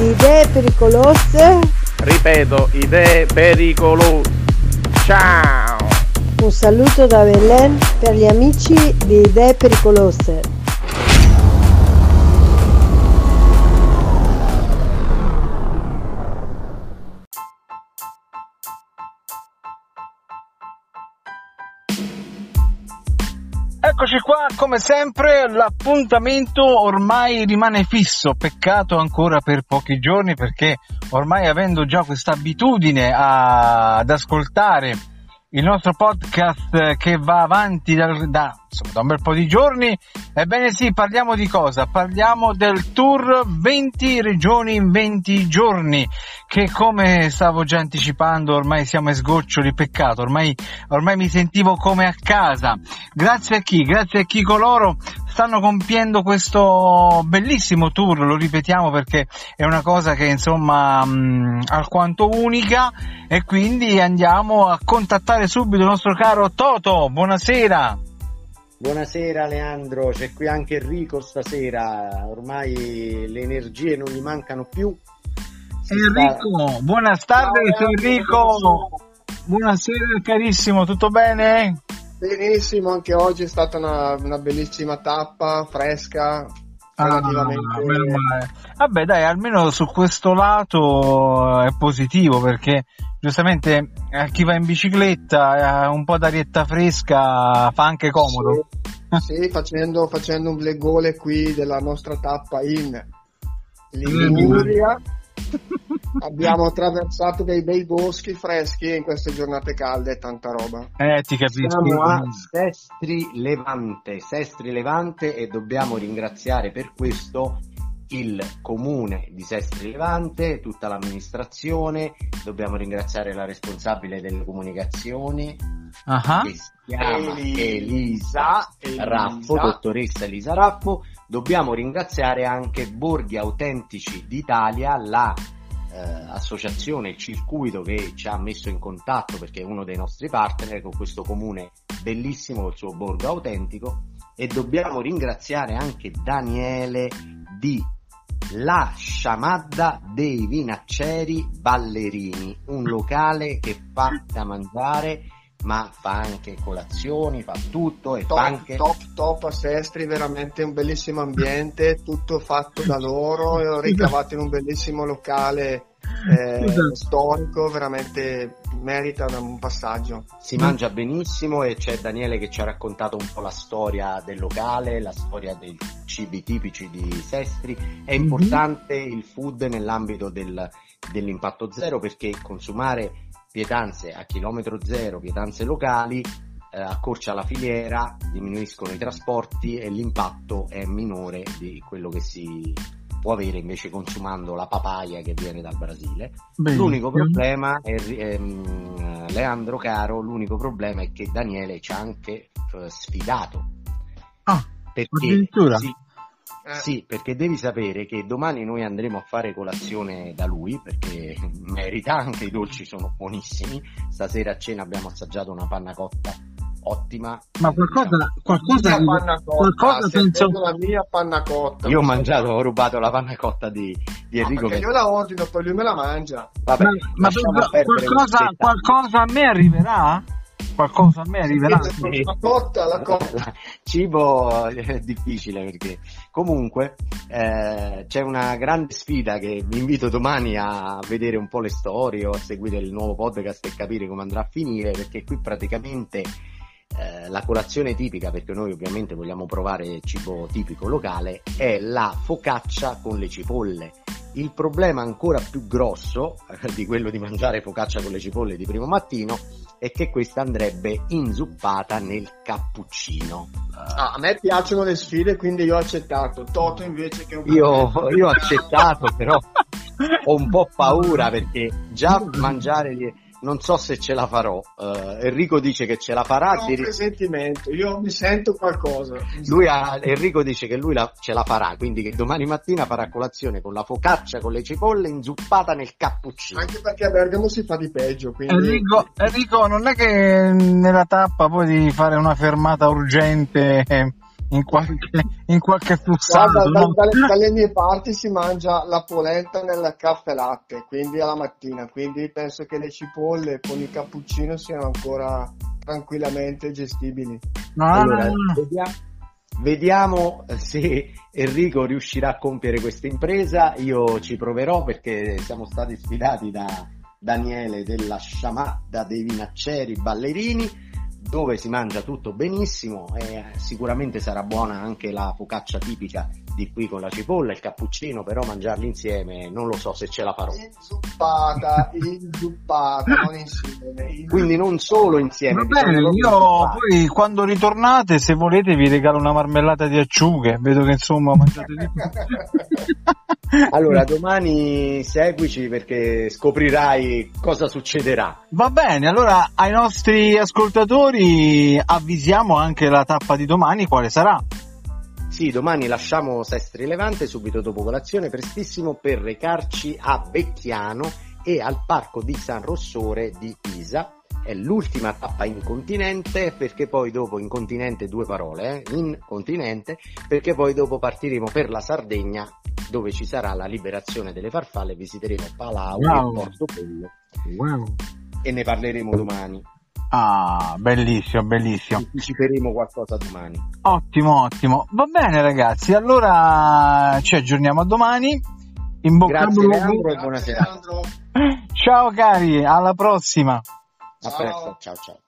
Idee pericolose. Ripeto, idee pericolose. Ciao! Un saluto da Belen per gli amici di Idee Pericolose. Eccoci qua, come sempre l'appuntamento ormai rimane fisso, peccato ancora per pochi giorni perché ormai avendo già questa abitudine ad ascoltare il nostro podcast che va avanti da, da, insomma, da un bel po' di giorni, ebbene sì, parliamo di cosa? Parliamo del tour 20 regioni in 20 giorni, che come stavo già anticipando ormai siamo a sgoccioli, peccato, ormai, ormai mi sentivo come a casa. Grazie a chi? Grazie a chi coloro stanno compiendo questo bellissimo tour, lo ripetiamo perché è una cosa che insomma mh, alquanto unica e quindi andiamo a contattare subito il nostro caro Toto, buonasera. Buonasera Leandro, c'è qui anche Enrico stasera, ormai le energie non gli mancano più. Si Enrico, sta... buonas tardes Enrico, buonasera carissimo, tutto bene? Benissimo, anche oggi è stata una, una bellissima tappa, fresca, relativamente... Ah, meno male. Vabbè dai, almeno su questo lato è positivo perché giustamente a chi va in bicicletta eh, un po' d'arietta fresca fa anche comodo. Sì, sì, facendo, facendo un legole qui della nostra tappa in Liguria. Abbiamo attraversato dei bei boschi freschi in queste giornate calde e tanta roba. Eh, ti capisco. Siamo a Sestri Levante, Sestri Levante e dobbiamo ringraziare per questo il comune di Sestri Levante, tutta l'amministrazione, dobbiamo ringraziare la responsabile delle comunicazioni uh-huh. che si chiama Elisa, Elisa Raffo, dottoressa Elisa Raffo, dobbiamo ringraziare anche Borghi Autentici d'Italia, la eh, associazione, il circuito che ci ha messo in contatto perché è uno dei nostri partner con questo comune bellissimo, il suo borgo autentico. E dobbiamo ringraziare anche Daniele di la Sciamadda dei Vinacceri Ballerini, un locale che fa da mangiare ma fa anche colazioni, fa tutto e top, fa anche... Top, top a Sestri, veramente un bellissimo ambiente, tutto fatto da loro, ricavato in un bellissimo locale eh, storico, veramente merita un passaggio. Si mangia benissimo e c'è Daniele che ci ha raccontato un po' la storia del locale, la storia dei cibi tipici di Sestri. È importante mm-hmm. il food nell'ambito del, dell'impatto zero perché consumare pietanze a chilometro zero, pietanze locali, eh, accorcia la filiera, diminuiscono i trasporti e l'impatto è minore di quello che si può avere invece consumando la papaya che viene dal Brasile. Bene. L'unico problema è, ehm, Leandro caro, l'unico problema è che Daniele ci ha anche eh, sfidato. Ah, perché addirittura? Sì, eh. Sì, perché devi sapere che domani noi andremo a fare colazione da lui perché merita, anche i dolci sono buonissimi. Stasera a cena abbiamo assaggiato una panna cotta ottima. Ma qualcosa, qualcosa, La panna cotta, qualcosa senza... vedendo la mia panna cotta. Io ho mangiato, ho rubato la panna cotta di, di No, Enrico. perché che- io la ordino, poi lui me la mangia. Vabbè, Ma, ma qualcosa, qualcosa a me arriverà? Qualcosa a me arriverà? La cotta, la cotta. cibo è difficile perché comunque eh, c'è una grande sfida che vi invito domani a vedere un po' le storie o a seguire il nuovo podcast e capire come andrà a finire perché qui praticamente eh, la colazione tipica perché noi ovviamente vogliamo provare cibo tipico locale è la focaccia con le cipolle il problema ancora più grosso eh, di quello di mangiare focaccia con le cipolle di primo mattino è che questa andrebbe inzuppata nel cappuccino. Ah, a me piacciono le sfide, quindi io ho accettato. Toto invece che un Io, io ho accettato, però ho un po' paura perché già mangiare gli- non so se ce la farò. Eh, Enrico dice che ce la farà. Ho un addiri- presentimento, io mi sento qualcosa. lui ha- Enrico dice che lui la- ce la farà, quindi che domani mattina farà colazione con la focaccia con le cipolle inzuppata nel cappuccino. Anche perché a Bergamo si fa di peggio, quindi... Enrico, Enrico, non è che nella tappa poi devi fare una fermata urgente eh, in qualche, in qualche flussato, Guarda, da- no? dalle, dalle mie parti si mangia la polenta nel caffè latte, quindi alla mattina, quindi penso che le cipolle con il cappuccino siano ancora tranquillamente gestibili. No, no, Allora, no, no. vediamo, vediamo se Enrico riuscirà a compiere questa impresa. Io ci proverò perché siamo stati sfidati da Daniele della Sciamadda dei Vinacceri Ballerini, dove si mangia tutto benissimo e sicuramente sarà buona anche la focaccia tipica di qui con la cipolla, il cappuccino, però mangiarli insieme non lo so se ce la farò. Inzuppata, inzuppata, non insieme. in- Quindi non solo insieme. Va bene, io poi quando ritornate, se volete, vi regalo una marmellata di acciughe. Vedo che insomma mangiate di tutto. Allora, domani seguici perché scoprirai cosa succederà. Va bene, allora ai nostri ascoltatori avvisiamo anche la tappa di domani, quale sarà? Sì, domani lasciamo Sestri Levante subito dopo colazione, prestissimo per recarci a Becchiano e al parco di San Rossore di Pisa. È l'ultima tappa in continente perché poi dopo in continente due parole, eh, in continente perché poi dopo partiremo per la Sardegna dove ci sarà la liberazione delle farfalle, visiteremo Palau Wow. e Portopello Wow. e ne parleremo domani. Ah, bellissimo, bellissimo. Anticiperemo qualcosa domani. Ottimo, ottimo. Va bene ragazzi, allora ci aggiorniamo a domani. In bocca al Grazie lupo. E buonasera. Ciao cari, alla prossima. A Ciao. presto, ciao ciao.